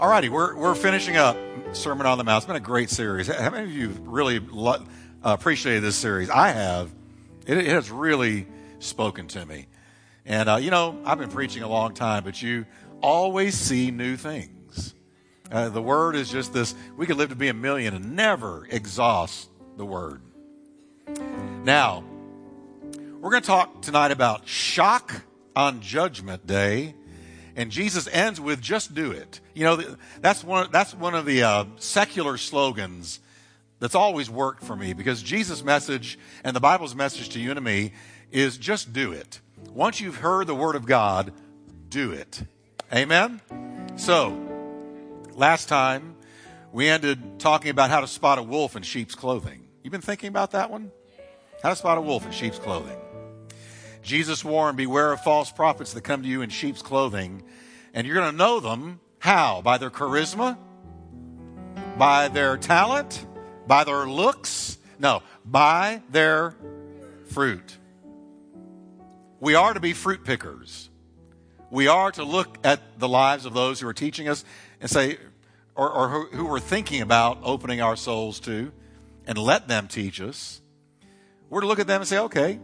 All righty, we're, we're finishing up Sermon on the Mount. It's been a great series. How many of you really lo- uh, appreciated this series? I have. It, it, has really spoken to me. And, uh, you know, I've been preaching a long time, but you always see new things. Uh, the Word is just this we could live to be a million and never exhaust the Word. Now, we're going to talk tonight about shock on Judgment Day and Jesus ends with "Just do it." You know, that's one. That's one of the uh, secular slogans that's always worked for me because Jesus' message and the Bible's message to you and me is "Just do it." Once you've heard the Word of God, do it. Amen. So, last time we ended talking about how to spot a wolf in sheep's clothing. You've been thinking about that one? How to spot a wolf in sheep's clothing. Jesus warned, Beware of false prophets that come to you in sheep's clothing. And you're going to know them. How? By their charisma? By their talent? By their looks? No, by their fruit. We are to be fruit pickers. We are to look at the lives of those who are teaching us and say, or, or who, who we're thinking about opening our souls to, and let them teach us. We're to look at them and say, okay,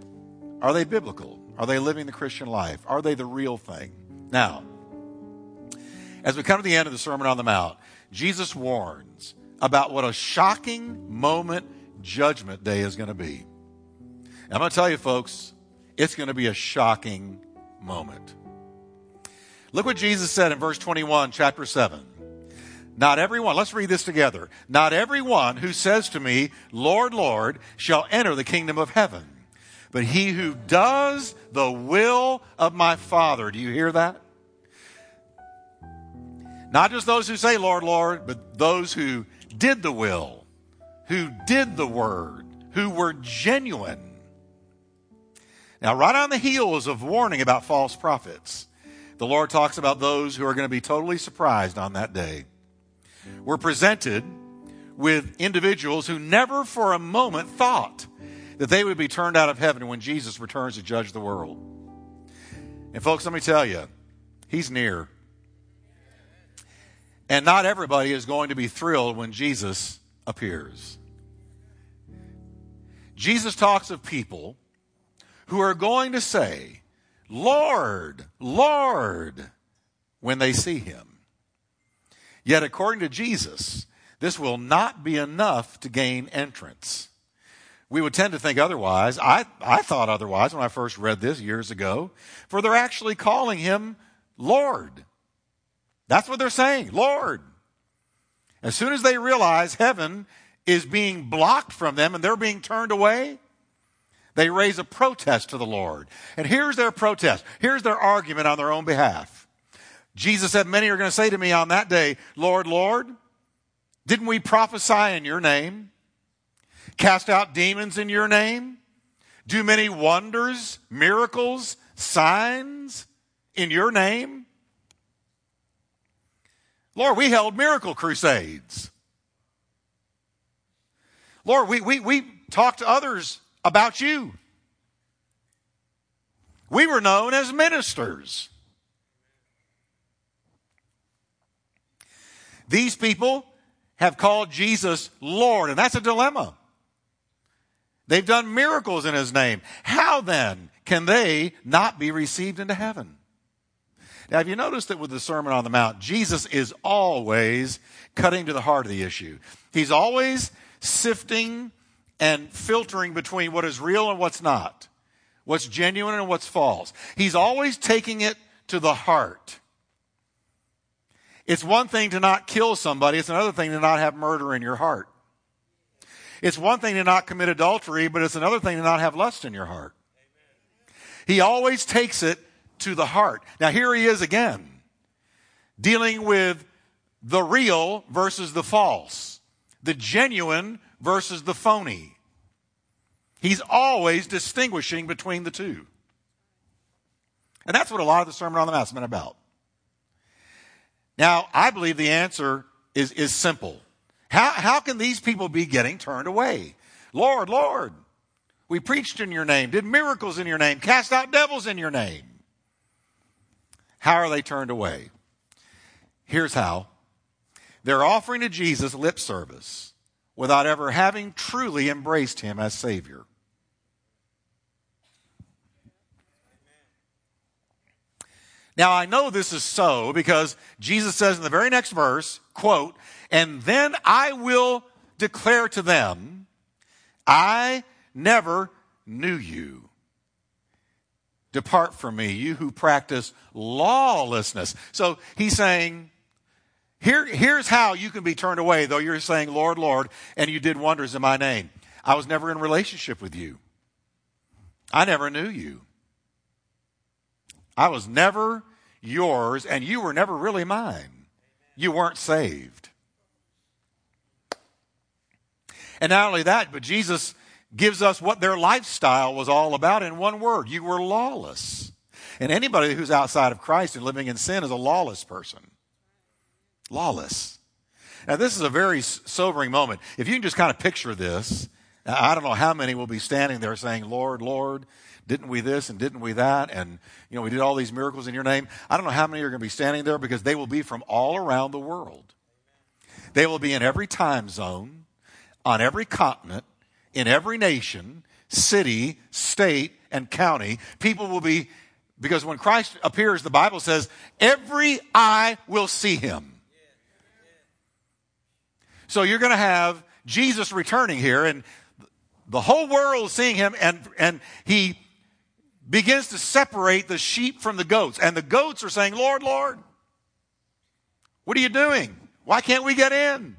are they biblical? Are they living the Christian life? Are they the real thing? Now, as we come to the end of the Sermon on the Mount, Jesus warns about what a shocking moment Judgment Day is going to be. I'm going to tell you, folks, it's going to be a shocking moment. Look what Jesus said in verse 21, chapter 7. Not everyone, let's read this together. Not everyone who says to me, Lord, Lord, shall enter the kingdom of heaven but he who does the will of my Father. Do you hear that? Not just those who say, Lord, Lord, but those who did the will, who did the word, who were genuine. Now, right on the heels of warning about false prophets, the Lord talks about those who are going to be totally surprised on that day. We're presented with individuals who never for a moment thought that they would be turned out of heaven when Jesus returns to judge the world. And, folks, let me tell you, He's near. And not everybody is going to be thrilled when Jesus appears. Jesus talks of people who are going to say, Lord, Lord, when they see him. Yet, according to Jesus, this will not be enough to gain entrance we would tend to think otherwise. I, I thought otherwise when I first read this years ago, for they're actually calling him Lord. That's what they're saying, Lord. As soon as they realize heaven is being blocked from them and they're being turned away, they raise a protest to the Lord. And here's their protest. Here's their argument on their own behalf. Jesus said, Many are going to say to me on that day, Lord, Lord, didn't we prophesy in your name? Cast out demons in your name, do many wonders, miracles, signs in your name. Lord, we held miracle crusades. Lord, we, we, we talked to others about you. We were known as ministers. These people have called Jesus Lord, and that's a dilemma. They've done miracles in his name. How then can they not be received into heaven? Now, have you noticed that with the Sermon on the Mount, Jesus is always cutting to the heart of the issue? He's always sifting and filtering between what is real and what's not, what's genuine and what's false. He's always taking it to the heart. It's one thing to not kill somebody, it's another thing to not have murder in your heart. It's one thing to not commit adultery, but it's another thing to not have lust in your heart. He always takes it to the heart. Now, here he is again, dealing with the real versus the false, the genuine versus the phony. He's always distinguishing between the two. And that's what a lot of the Sermon on the Mount has been about. Now, I believe the answer is, is simple. How, how can these people be getting turned away? Lord, Lord, we preached in your name, did miracles in your name, cast out devils in your name. How are they turned away? Here's how They're offering to Jesus lip service without ever having truly embraced him as Savior. Now I know this is so because Jesus says in the very next verse, quote, and then I will declare to them, I never knew you. Depart from me, you who practice lawlessness. So he's saying, here, here's how you can be turned away, though you're saying, Lord, Lord, and you did wonders in my name. I was never in relationship with you. I never knew you. I was never yours, and you were never really mine. You weren't saved. And not only that, but Jesus gives us what their lifestyle was all about in one word you were lawless. And anybody who's outside of Christ and living in sin is a lawless person. Lawless. Now, this is a very sobering moment. If you can just kind of picture this, I don't know how many will be standing there saying, Lord, Lord, didn't we this and didn't we that? And, you know, we did all these miracles in your name. I don't know how many are going to be standing there because they will be from all around the world. They will be in every time zone, on every continent, in every nation, city, state, and county. People will be, because when Christ appears, the Bible says, every eye will see him. So you're going to have Jesus returning here, and the whole world seeing him, and, and he begins to separate the sheep from the goats. And the goats are saying, Lord, Lord, what are you doing? Why can't we get in?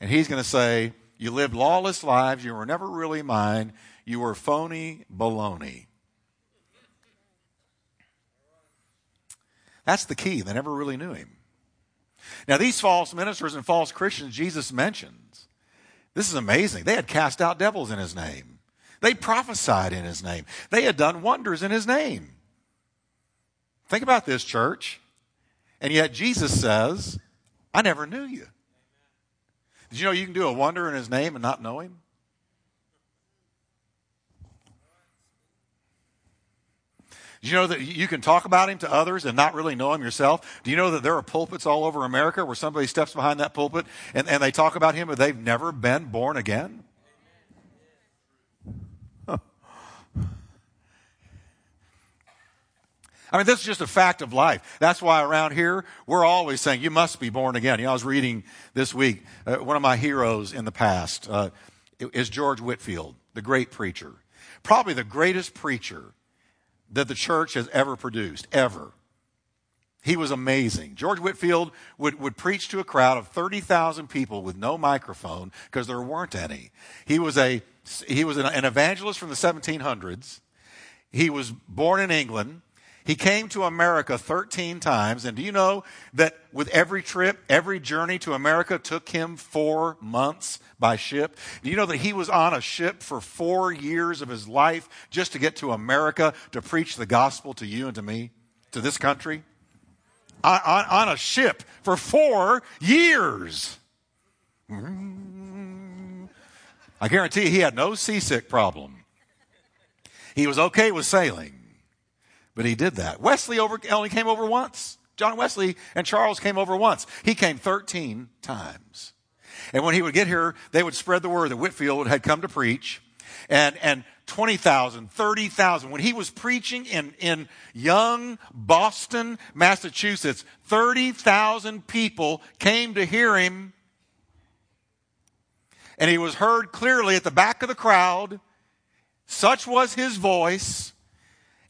And he's going to say, You lived lawless lives. You were never really mine. You were phony baloney. That's the key. They never really knew him. Now, these false ministers and false Christians Jesus mentions, this is amazing. They had cast out devils in his name. They prophesied in his name. They had done wonders in his name. Think about this, church. And yet Jesus says, I never knew you. Did you know you can do a wonder in his name and not know him? Do you know that you can talk about him to others and not really know him yourself? Do you know that there are pulpits all over America where somebody steps behind that pulpit and, and they talk about him but they've never been born again? I mean, this is just a fact of life. That's why around here, we're always saying, you must be born again. You know, I was reading this week, uh, one of my heroes in the past uh, is George Whitefield, the great preacher. Probably the greatest preacher that the church has ever produced, ever. He was amazing. George Whitefield would, would preach to a crowd of 30,000 people with no microphone because there weren't any. He was, a, he was an, an evangelist from the 1700s. He was born in England. He came to America 13 times. And do you know that with every trip, every journey to America took him four months by ship? Do you know that he was on a ship for four years of his life just to get to America to preach the gospel to you and to me, to this country? On, on, on a ship for four years. Mm. I guarantee you he had no seasick problem. He was okay with sailing. But he did that. Wesley over, only came over once. John Wesley and Charles came over once. He came 13 times. And when he would get here, they would spread the word that Whitefield had come to preach. And, and 20,000, 30,000. When he was preaching in, in young Boston, Massachusetts, 30,000 people came to hear him. And he was heard clearly at the back of the crowd. Such was his voice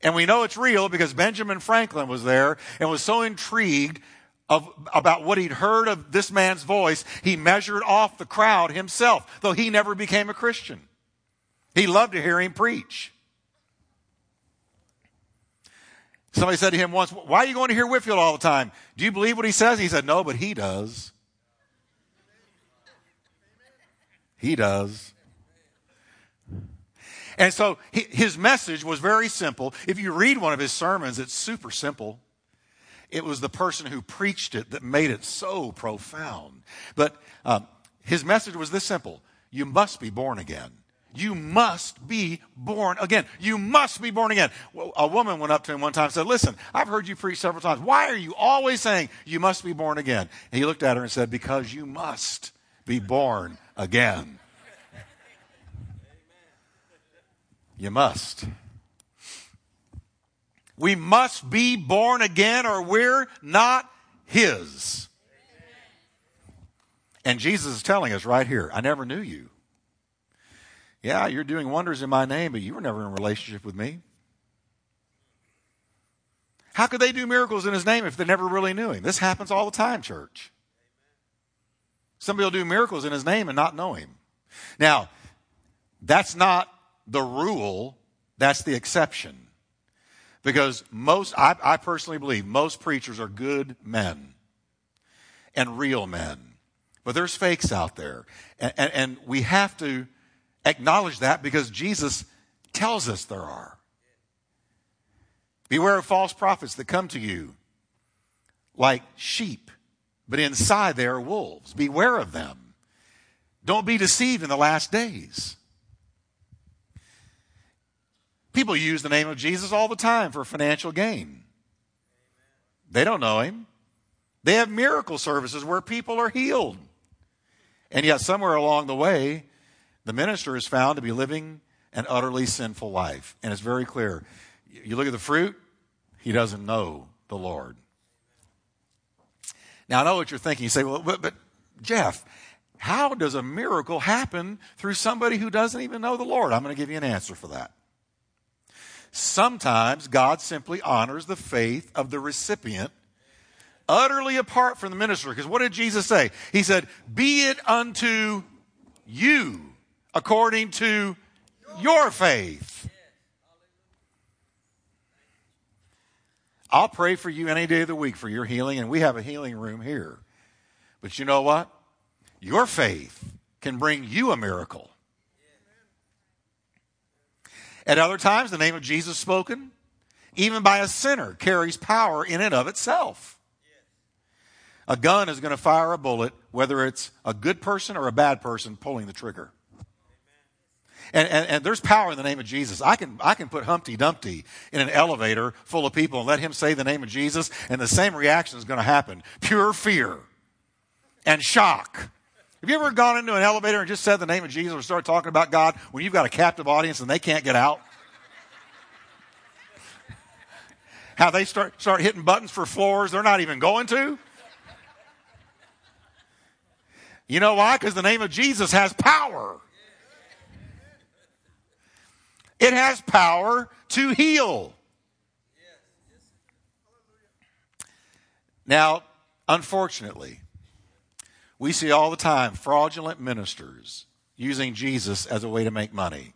and we know it's real because Benjamin Franklin was there and was so intrigued of, about what he'd heard of this man's voice, he measured off the crowd himself, though he never became a Christian. He loved to hear him preach. Somebody said to him once, Why are you going to hear Whitefield all the time? Do you believe what he says? He said, No, but he does. He does. And so his message was very simple. If you read one of his sermons, it's super simple. It was the person who preached it that made it so profound. But um, his message was this simple You must be born again. You must be born again. You must be born again. A woman went up to him one time and said, Listen, I've heard you preach several times. Why are you always saying you must be born again? And he looked at her and said, Because you must be born again. You must. We must be born again or we're not His. And Jesus is telling us right here, I never knew you. Yeah, you're doing wonders in my name, but you were never in relationship with me. How could they do miracles in his name if they never really knew him? This happens all the time, church. Somebody will do miracles in his name and not know him. Now, that's not the rule, that's the exception. Because most, I, I personally believe, most preachers are good men and real men. But there's fakes out there. And, and, and we have to acknowledge that because Jesus tells us there are. Beware of false prophets that come to you like sheep, but inside they are wolves. Beware of them. Don't be deceived in the last days. People use the name of Jesus all the time for financial gain. They don't know him. They have miracle services where people are healed. And yet, somewhere along the way, the minister is found to be living an utterly sinful life. And it's very clear. You look at the fruit, he doesn't know the Lord. Now, I know what you're thinking. You say, well, but, but Jeff, how does a miracle happen through somebody who doesn't even know the Lord? I'm going to give you an answer for that. Sometimes God simply honors the faith of the recipient utterly apart from the minister. Because what did Jesus say? He said, Be it unto you according to your faith. I'll pray for you any day of the week for your healing, and we have a healing room here. But you know what? Your faith can bring you a miracle. At other times, the name of Jesus spoken, even by a sinner, carries power in and of itself. A gun is going to fire a bullet, whether it's a good person or a bad person pulling the trigger. And, and, and, there's power in the name of Jesus. I can, I can put Humpty Dumpty in an elevator full of people and let him say the name of Jesus, and the same reaction is going to happen pure fear and shock. Have you ever gone into an elevator and just said the name of Jesus or started talking about God when you've got a captive audience and they can't get out? How they start, start hitting buttons for floors they're not even going to? You know why? Because the name of Jesus has power. It has power to heal. Now, unfortunately, we see all the time fraudulent ministers using Jesus as a way to make money.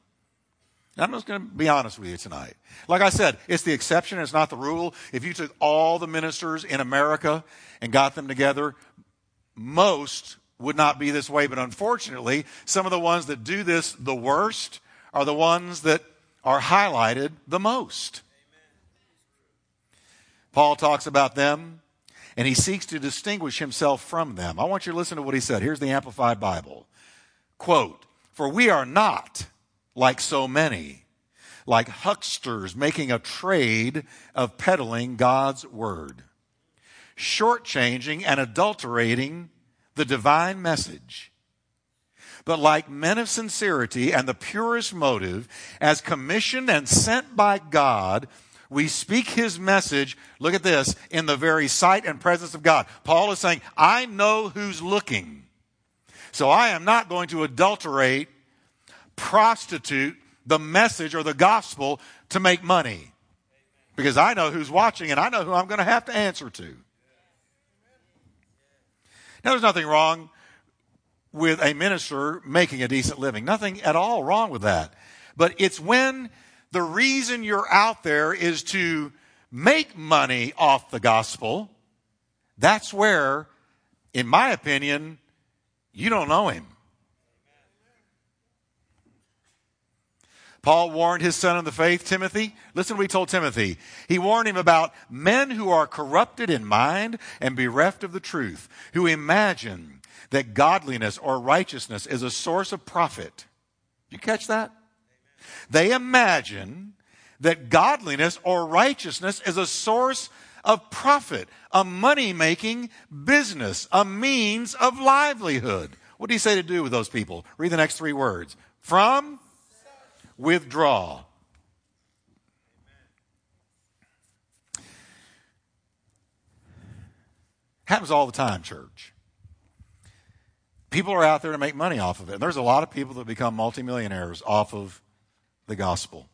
Now, I'm just going to be honest with you tonight. Like I said, it's the exception, it's not the rule. If you took all the ministers in America and got them together, most would not be this way. But unfortunately, some of the ones that do this the worst are the ones that are highlighted the most. Paul talks about them and he seeks to distinguish himself from them. I want you to listen to what he said. Here's the Amplified Bible. Quote, For we are not like so many, like hucksters making a trade of peddling God's word, shortchanging and adulterating the divine message but like men of sincerity and the purest motive, as commissioned and sent by God, we speak his message, look at this, in the very sight and presence of God. Paul is saying, I know who's looking. So I am not going to adulterate, prostitute the message or the gospel to make money. Because I know who's watching and I know who I'm going to have to answer to. Now, there's nothing wrong with a minister making a decent living. Nothing at all wrong with that. But it's when the reason you're out there is to make money off the gospel, that's where, in my opinion, you don't know him. Paul warned his son in the faith, Timothy. Listen what he told Timothy. He warned him about men who are corrupted in mind and bereft of the truth, who imagine that godliness or righteousness is a source of profit. you catch that? They imagine that godliness or righteousness is a source of profit, a money making business, a means of livelihood. What do you say to do with those people? Read the next three words. From, withdraw. Happens all the time, church. People are out there to make money off of it. And there's a lot of people that become multimillionaires off of the gospel,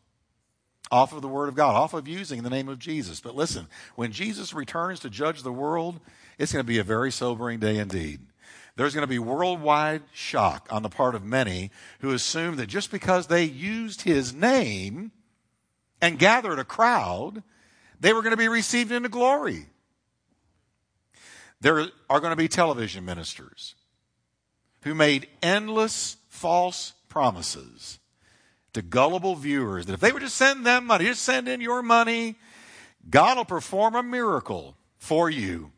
off of the word of God, off of using the name of Jesus. But listen, when Jesus returns to judge the world, it's going to be a very sobering day indeed. There's going to be worldwide shock on the part of many who assume that just because they used his name and gathered a crowd, they were going to be received into glory. There are going to be television ministers who made endless false promises to gullible viewers that if they would just send them money, just send in your money, God will perform a miracle for you.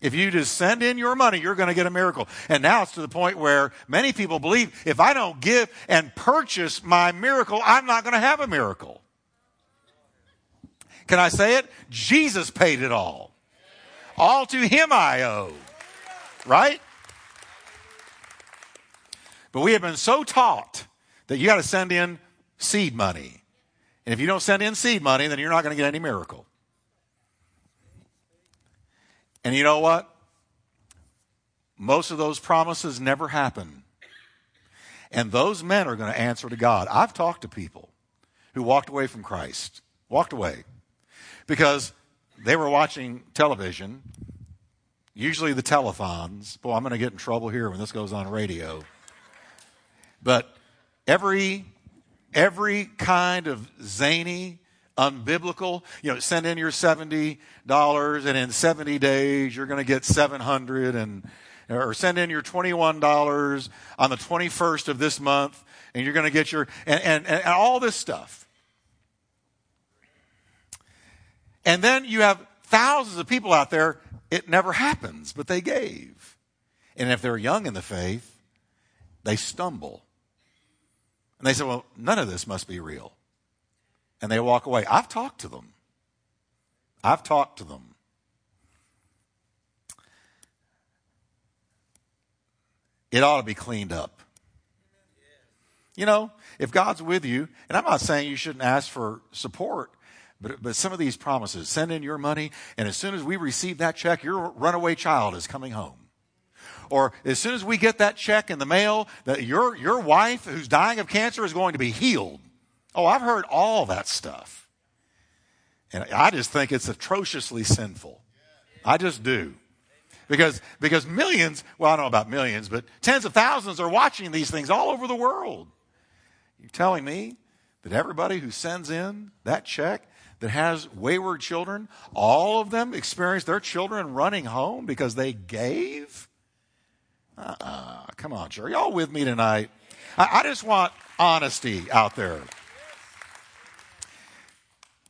If you just send in your money, you're going to get a miracle. And now it's to the point where many people believe if I don't give and purchase my miracle, I'm not going to have a miracle. Can I say it? Jesus paid it all. All to him I owe. Right? But we have been so taught that you got to send in seed money. And if you don't send in seed money, then you're not going to get any miracle. And you know what? Most of those promises never happen. And those men are going to answer to God. I've talked to people who walked away from Christ, walked away because they were watching television, usually the telethons. Boy, I'm going to get in trouble here when this goes on radio. But every every kind of zany, unbiblical, you know, send in your $70 and in 70 days you're going to get 700 and or send in your $21 on the 21st of this month and you're going to get your and, and, and all this stuff. And then you have thousands of people out there, it never happens, but they gave. And if they're young in the faith, they stumble. And they say, well, none of this must be real. And they walk away. I've talked to them. I've talked to them. It ought to be cleaned up. You know, if God's with you, and I'm not saying you shouldn't ask for support, but, but some of these promises, send in your money, and as soon as we receive that check, your runaway child is coming home. Or as soon as we get that check in the mail, that your, your wife who's dying of cancer is going to be healed. Oh, I've heard all that stuff. And I just think it's atrociously sinful. I just do. Because, because millions, well, I don't know about millions, but tens of thousands are watching these things all over the world. You're telling me that everybody who sends in that check that has wayward children, all of them experience their children running home because they gave? Uh-uh. Come on, Jerry. Y'all with me tonight? I, I just want honesty out there.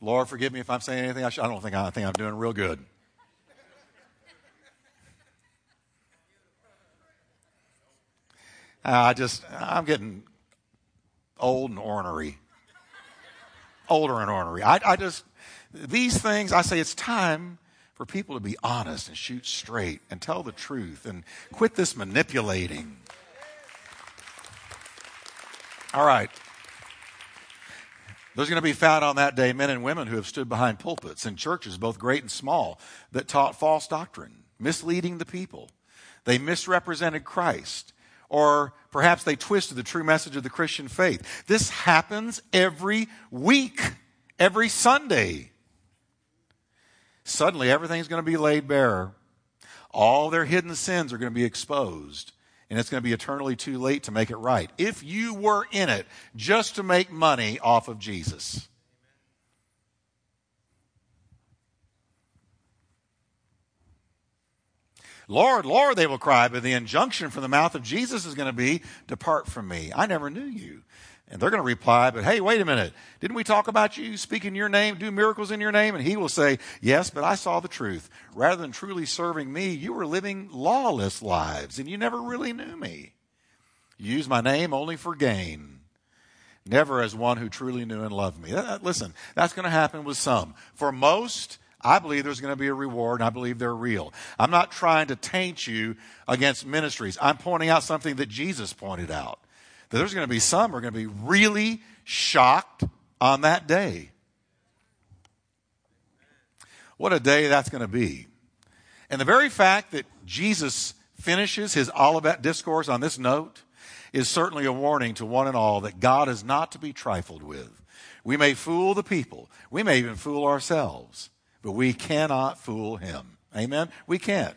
Lord, forgive me if I'm saying anything I, should, I don't think I think I'm doing real good. Uh, I just, I'm getting old and ornery. Older and ornery. I, I just, these things, I say it's time for people to be honest and shoot straight and tell the truth and quit this manipulating. All right. There's going to be found on that day men and women who have stood behind pulpits in churches, both great and small, that taught false doctrine, misleading the people. They misrepresented Christ, or perhaps they twisted the true message of the Christian faith. This happens every week, every Sunday suddenly everything's going to be laid bare. All their hidden sins are going to be exposed, and it's going to be eternally too late to make it right. If you were in it just to make money off of Jesus. Lord, Lord, they will cry, but the injunction from the mouth of Jesus is going to be, Depart from me. I never knew you. And they're going to reply, but hey, wait a minute. Didn't we talk about you speak in your name, do miracles in your name? And he will say, yes, but I saw the truth. Rather than truly serving me, you were living lawless lives and you never really knew me. You use my name only for gain. never as one who truly knew and loved me. That, listen, that's going to happen with some. For most, I believe there's going to be a reward, and I believe they're real. I'm not trying to taint you against ministries. I'm pointing out something that Jesus pointed out. That there's going to be some who are going to be really shocked on that day. What a day that's going to be. And the very fact that Jesus finishes his Olivet discourse on this note is certainly a warning to one and all that God is not to be trifled with. We may fool the people, we may even fool ourselves, but we cannot fool him. Amen? We can't.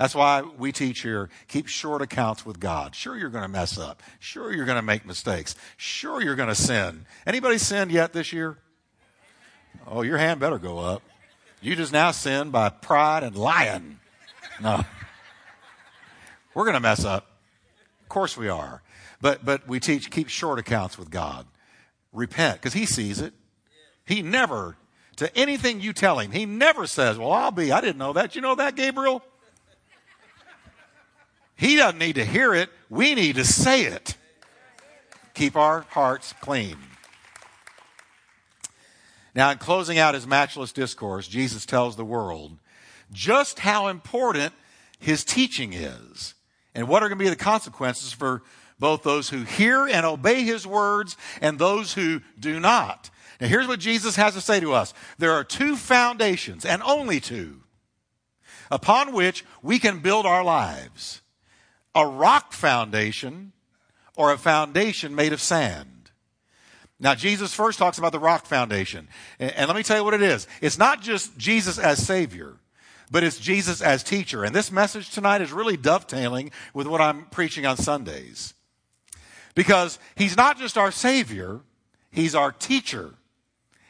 That's why we teach here keep short accounts with God. Sure, you're going to mess up. Sure, you're going to make mistakes. Sure, you're going to sin. Anybody sinned yet this year? Oh, your hand better go up. You just now sin by pride and lying. No. We're going to mess up. Of course we are. But, but we teach keep short accounts with God. Repent, because He sees it. He never, to anything you tell Him, He never says, Well, I'll be. I didn't know that. You know that, Gabriel? He doesn't need to hear it. We need to say it. Keep our hearts clean. Now, in closing out his matchless discourse, Jesus tells the world just how important his teaching is and what are going to be the consequences for both those who hear and obey his words and those who do not. Now, here's what Jesus has to say to us there are two foundations, and only two, upon which we can build our lives a rock foundation or a foundation made of sand. Now, Jesus first talks about the rock foundation. And, let me tell you what it is. It's not just Jesus as Savior, but it's Jesus as teacher. And this message tonight is really dovetailing with what I'm preaching on Sundays. Because He's not just our Savior, He's our teacher.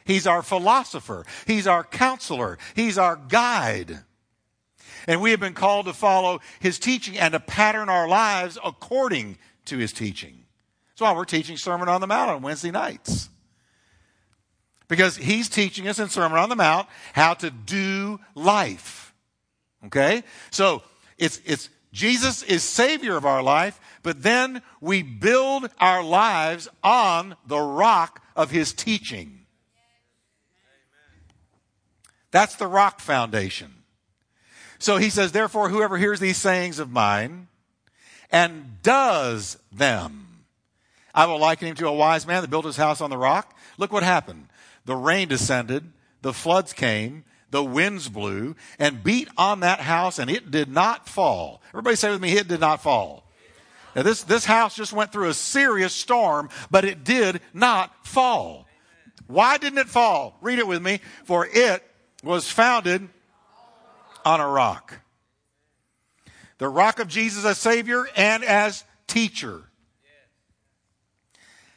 He's our philosopher. He's our counselor. He's our guide. And we have been called to follow His teaching and to pattern our lives according to His teaching. That's why we're teaching Sermon on the Mount on Wednesday nights. Because he's teaching us in Sermon on the Mount how to do life. Okay? So it's, it's Jesus is Savior of our life, but then we build our lives on the rock of His teaching. That's the rock foundation. So he says, therefore, whoever hears these sayings of mine and does them, I will liken him to a wise man that built his house on the rock. Look what happened. The rain descended, the floods came, the winds blew and beat on that house and it did not fall. Everybody say with me, it did not fall. Now this, this house just went through a serious storm, but it did not fall. Why didn't it fall? Read it with me. For it was founded on a rock. The rock of Jesus as Savior and as teacher.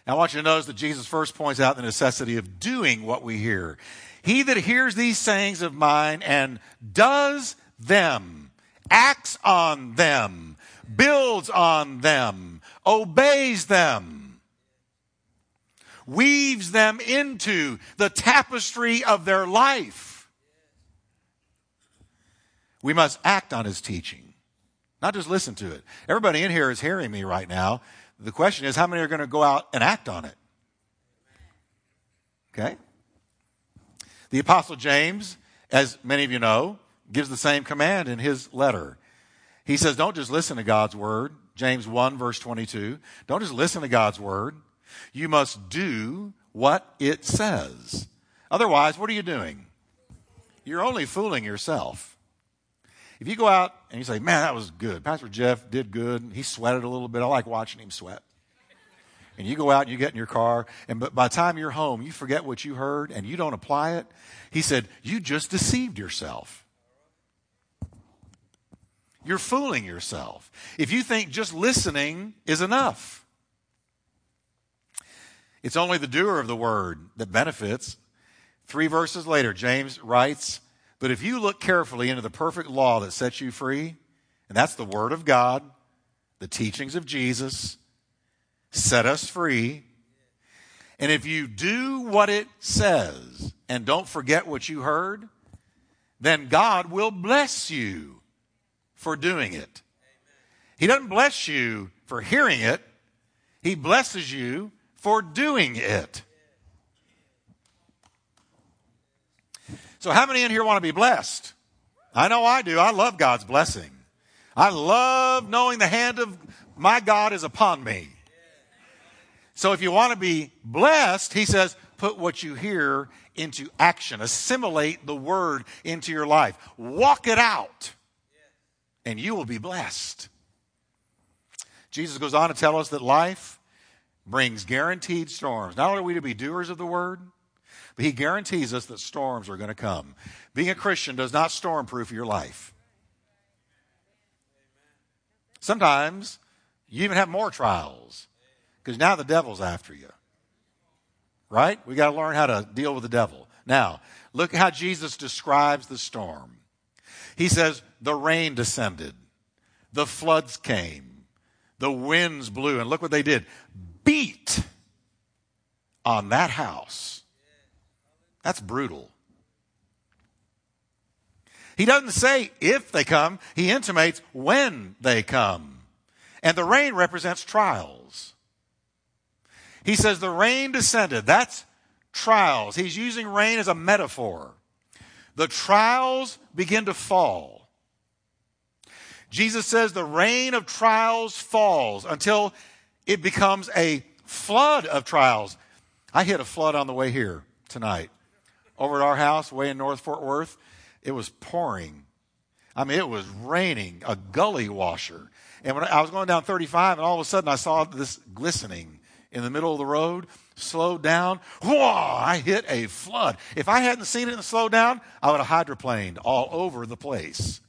Now, I want you to notice that Jesus first points out the necessity of doing what we hear. He that hears these sayings of mine and does them, acts on them, builds on them, obeys them, weaves them into the tapestry of their life. We must act on his teaching, not just listen to it. Everybody in here is hearing me right now the question is, how many are going to go out and act on it? Okay? The Apostle James, as many of you know, gives the same command in his letter. He says, don't just listen to God's word. James 1, verse 22. Don't just listen to God's word. You must do what it says. Otherwise, what are you doing? You're only fooling yourself. If you go out and you say, man, that was good. Pastor Jeff did good. He sweated a little bit. I like watching him sweat. And you go out and you get in your car, and by the time you're home, you forget what you heard and you don't apply it. He said, You just deceived yourself. You're fooling yourself. If you think just listening is enough, it's only the doer of the word that benefits. Three verses later, James writes, but if you look carefully into the perfect law that sets you free, and that's the Word of God, the teachings of Jesus, set us free. And if you do what it says and don't forget what you heard, then God will bless you for doing it. He doesn't bless you for hearing it, He blesses you for doing it. So, how many in here want to be blessed? I know I do. I love God's blessing. I love knowing the hand of my God is upon me. So, if you want to be blessed, he says, put what you hear into action, assimilate the word into your life, walk it out, and you will be blessed. Jesus goes on to tell us that life brings guaranteed storms. Not only are we to be doers of the word, but he guarantees us that storms are going to come. Being a Christian does not storm proof your life. Sometimes you even have more trials because now the devil's after you. Right? We got to learn how to deal with the devil. Now, look how Jesus describes the storm. He says, The rain descended, the floods came, the winds blew, and look what they did beat on that house that's brutal. He doesn't say if they come, he intimates when they come. And the rain represents trials. He says the rain descended. That's trials. He's using rain as a metaphor. The trials begin to fall. Jesus says the rain of trials falls until it becomes a flood of trials. I hit a flood on the way here tonight over at our house way in North Fort Worth, it was pouring. I mean, it was raining, a gully washer. And when I was going down 35, and all of a sudden I saw this glistening in the middle of the road, slowed down. Whoa, I hit a flood. If I hadn't seen it and slowed down, I would have hydroplaned all over the place.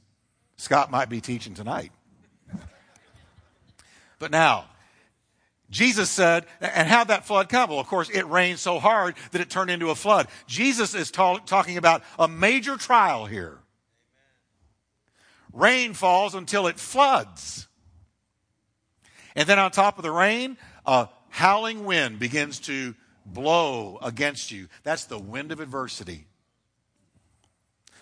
Scott might be teaching tonight. But now, Jesus said, and how that flood come? Well, of course, it rained so hard that it turned into a flood. Jesus is ta- talking about a major trial here. Rain falls until it floods. And then on top of the rain, a howling wind begins to blow against you. That's the wind of adversity.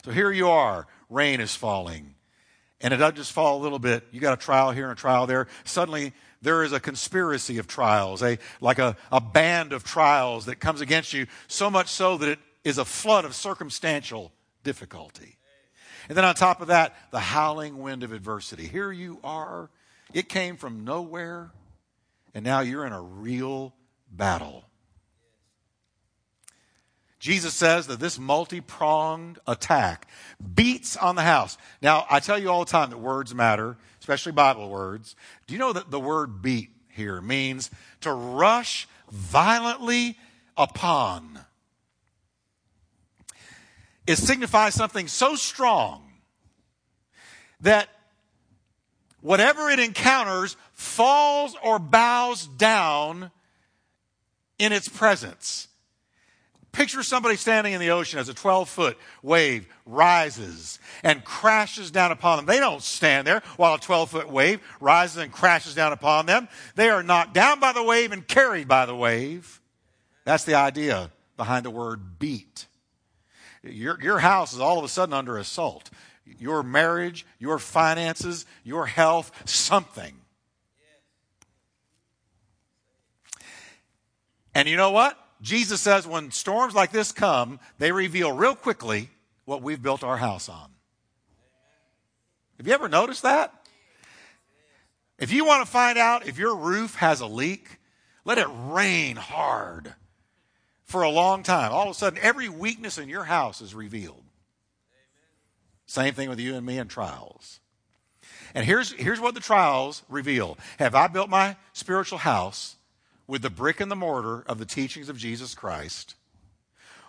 So here you are, rain is falling. And it doesn't just fall a little bit. You got a trial here and a trial there. Suddenly, there is a conspiracy of trials, a, like a, a band of trials that comes against you, so much so that it is a flood of circumstantial difficulty. And then on top of that, the howling wind of adversity. Here you are. It came from nowhere, and now you're in a real battle. Jesus says that this multi pronged attack beats on the house. Now, I tell you all the time that words matter, especially Bible words. Do you know that the word beat here means to rush violently upon? It signifies something so strong that whatever it encounters falls or bows down in its presence. Picture somebody standing in the ocean as a 12 foot wave rises and crashes down upon them. They don't stand there while a 12 foot wave rises and crashes down upon them. They are knocked down by the wave and carried by the wave. That's the idea behind the word beat. Your, your house is all of a sudden under assault. Your marriage, your finances, your health, something. And you know what? Jesus says when storms like this come, they reveal real quickly what we've built our house on. Have you ever noticed that? If you want to find out if your roof has a leak, let it rain hard for a long time. All of a sudden, every weakness in your house is revealed. Same thing with you and me in trials. And here's, here's what the trials reveal Have I built my spiritual house with the brick and the mortar of the teachings of Jesus Christ?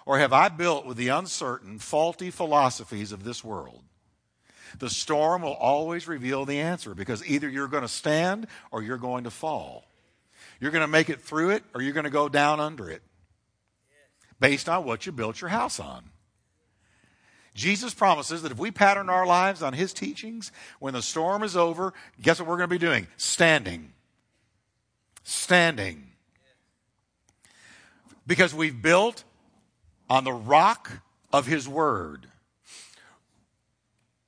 Or have I built with the uncertain, faulty philosophies of this world? The storm will always reveal the answer because either you're going to stand or you're going to fall. You're going to make it through it or you're going to go down under it based on what you built your house on. Jesus promises that if we pattern our lives on his teachings, when the storm is over, guess what we're going to be doing? Standing standing. Because we've built on the rock of His Word.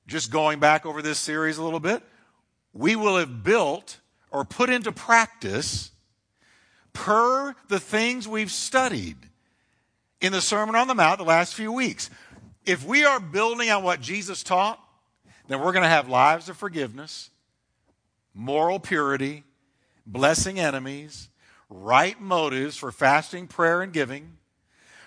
Just going back over this series a little bit, we will have built or put into practice per the things we've studied in the Sermon on the Mount the last few weeks. If we are building on what Jesus taught, then we're going to have lives of forgiveness, moral purity, blessing enemies, right motives for fasting, prayer, and giving.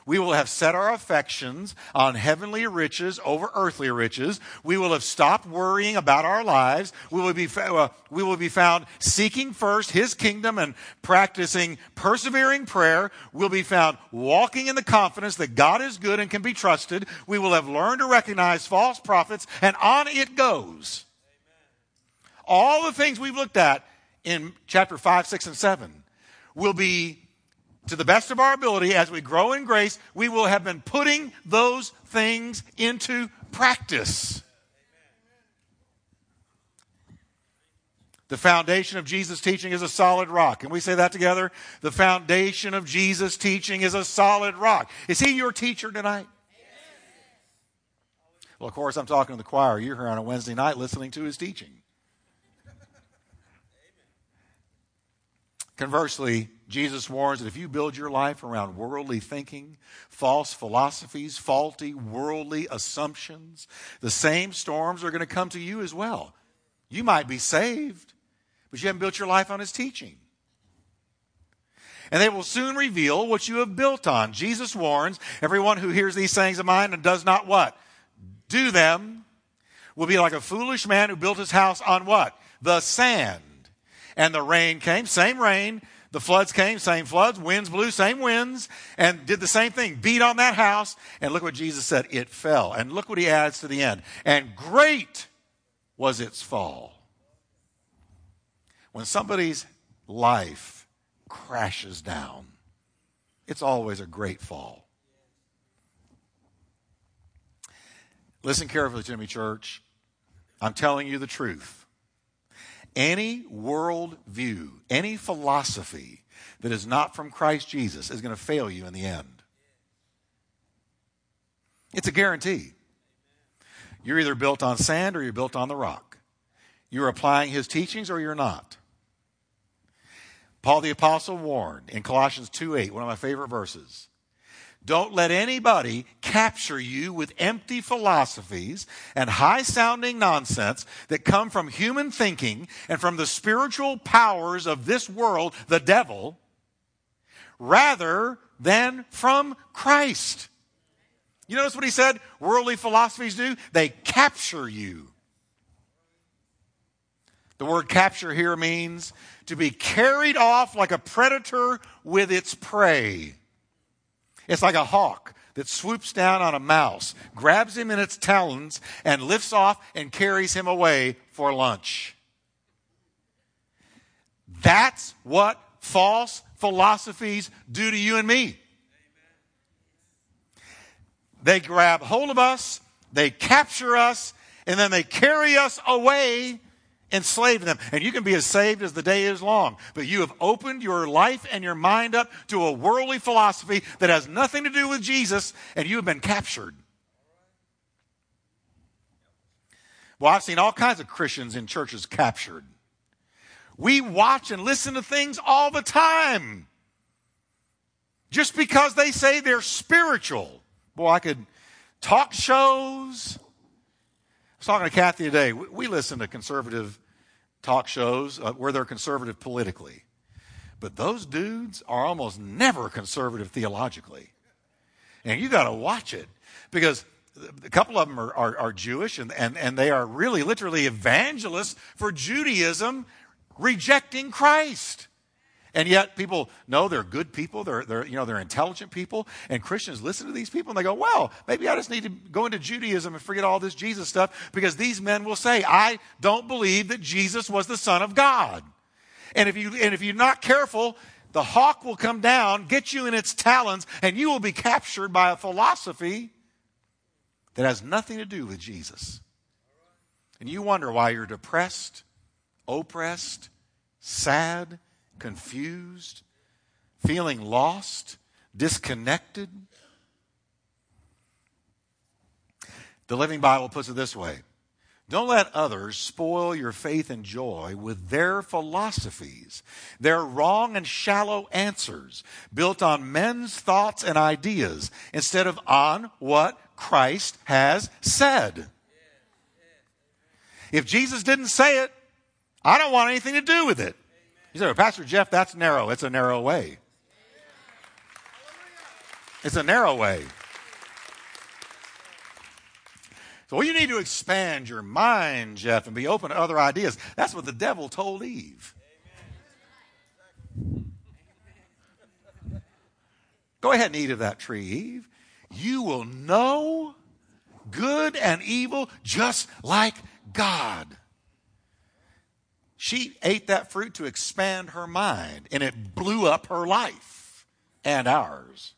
We will have set our affections on heavenly riches over earthly riches. We will have stopped worrying about our lives. We will be, uh, we will be found seeking first His kingdom and practicing persevering prayer. We'll be found walking in the confidence that God is good and can be trusted. We will have learned to recognize false prophets, and on it goes. All the things we've looked at in chapter 5, 6, and 7 will be to the best of our ability, as we grow in grace, we will have been putting those things into practice. The foundation of Jesus' teaching is a solid rock. Can we say that together? The foundation of Jesus' teaching is a solid rock. Is he your teacher tonight? Well, of course, I'm talking to the choir. You're here on a Wednesday night listening to his teaching. Conversely, Jesus warns that if you build your life around worldly thinking, false philosophies, faulty worldly assumptions, the same storms are going to come to you as well. You might be saved, but you haven't built your life on his teaching. And they will soon reveal what you have built on. Jesus warns everyone who hears these sayings of mine and does not what? Do them will be like a foolish man who built his house on what? The sand. And the rain came, same rain. The floods came, same floods. Winds blew, same winds. And did the same thing, beat on that house. And look what Jesus said it fell. And look what he adds to the end. And great was its fall. When somebody's life crashes down, it's always a great fall. Listen carefully to me, church. I'm telling you the truth. Any world view, any philosophy that is not from Christ Jesus is going to fail you in the end. It's a guarantee. You're either built on sand or you're built on the rock. You're applying his teachings or you're not. Paul the Apostle warned in Colossians 2 8, one of my favorite verses. Don't let anybody capture you with empty philosophies and high sounding nonsense that come from human thinking and from the spiritual powers of this world, the devil, rather than from Christ. You notice what he said worldly philosophies do? They capture you. The word capture here means to be carried off like a predator with its prey. It's like a hawk that swoops down on a mouse, grabs him in its talons, and lifts off and carries him away for lunch. That's what false philosophies do to you and me. They grab hold of us, they capture us, and then they carry us away enslaved them. And you can be as saved as the day is long. But you have opened your life and your mind up to a worldly philosophy that has nothing to do with Jesus, and you have been captured. Well, I've seen all kinds of Christians in churches captured. We watch and listen to things all the time. Just because they say they're spiritual. Boy, I could talk shows, was talking to Kathy today. We, we listen to conservative talk shows uh, where they're conservative politically. But those dudes are almost never conservative theologically. And you got to watch it because a couple of them are, are, are, Jewish and, and, and they are really literally evangelists for Judaism rejecting Christ. And yet people know they're good people, they're, they're, you know, they're intelligent people, and Christians listen to these people and they go, well, maybe I just need to go into Judaism and forget all this Jesus stuff because these men will say, I don't believe that Jesus was the Son of God. And if you, and if you're not careful, the hawk will come down, get you in its talons, and you will be captured by a philosophy that has nothing to do with Jesus. And you wonder why you're depressed, oppressed, sad, confused, feeling lost, disconnected. The Living Bible puts it this way Don't let others spoil your faith and joy with their philosophies, their wrong and shallow answers built on men's thoughts and ideas instead of on what Christ has said. If Jesus didn't say it, I don't want anything to do with it. You say, Pastor Jeff, that's narrow. It's a narrow way. It's a narrow way. So you need to expand your mind, Jeff, and be open to other ideas. That's what the devil told Eve. Go ahead and eat of that tree, Eve. You will know good and evil just like God. She ate that fruit to expand her mind, and it blew up her life and ours.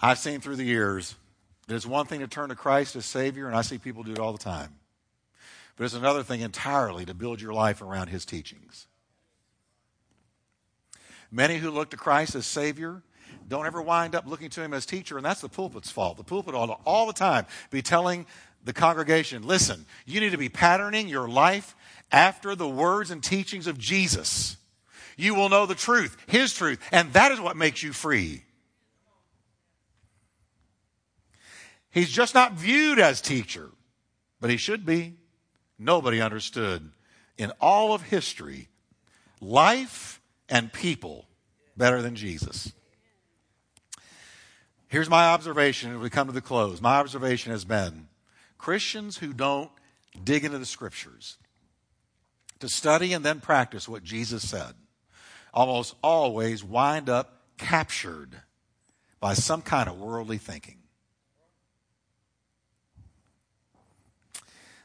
I've seen through the years that it's one thing to turn to Christ as Savior, and I see people do it all the time. But it's another thing entirely to build your life around His teachings. Many who look to Christ as Savior don't ever wind up looking to Him as teacher, and that's the pulpit's fault. The pulpit ought to all the time be telling the congregation listen, you need to be patterning your life after the words and teachings of Jesus. You will know the truth, His truth, and that is what makes you free. He's just not viewed as teacher, but he should be. Nobody understood in all of history life and people better than Jesus. Here's my observation as we come to the close. My observation has been Christians who don't dig into the scriptures to study and then practice what Jesus said almost always wind up captured by some kind of worldly thinking.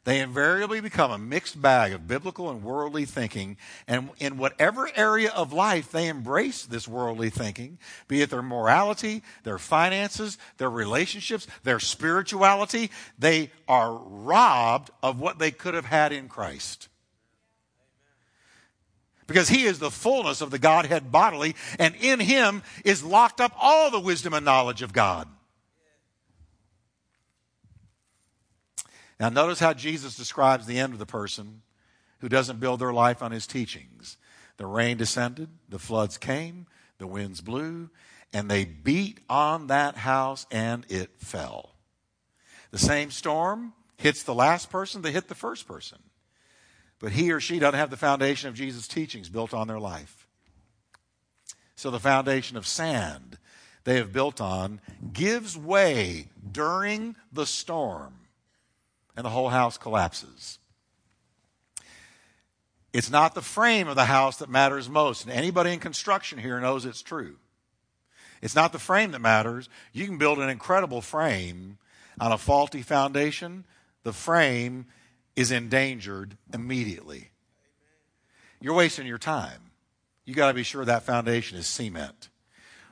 They invariably become a mixed bag of biblical and worldly thinking. And in whatever area of life they embrace this worldly thinking, be it their morality, their finances, their relationships, their spirituality, they are robbed of what they could have had in Christ. Because he is the fullness of the Godhead bodily, and in him is locked up all the wisdom and knowledge of God. Now, notice how Jesus describes the end of the person who doesn't build their life on his teachings. The rain descended, the floods came, the winds blew, and they beat on that house and it fell. The same storm hits the last person that hit the first person. But he or she doesn't have the foundation of Jesus' teachings built on their life. So the foundation of sand they have built on gives way during the storm and the whole house collapses. It's not the frame of the house that matters most. And anybody in construction here knows it's true. It's not the frame that matters. You can build an incredible frame on a faulty foundation. The frame is endangered immediately. You're wasting your time. You got to be sure that foundation is cement.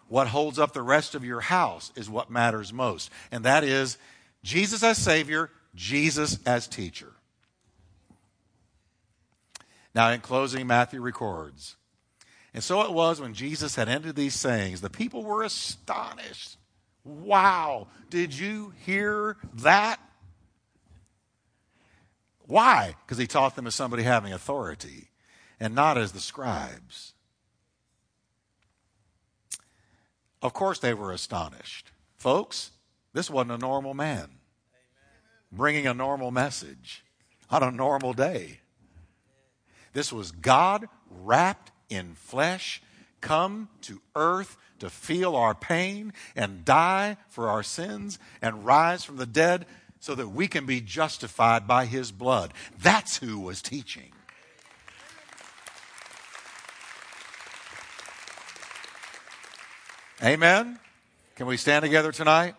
What holds up the rest of your house is what matters most. And that is Jesus as Savior Jesus as teacher. Now, in closing, Matthew records And so it was when Jesus had ended these sayings, the people were astonished. Wow, did you hear that? Why? Because he taught them as somebody having authority and not as the scribes. Of course, they were astonished. Folks, this wasn't a normal man bringing a normal message on a normal day. This was God wrapped in flesh, come to earth to feel our pain and die for our sins and rise from the dead so that we can be justified by his blood. That's who was teaching. Amen. Can we stand together tonight?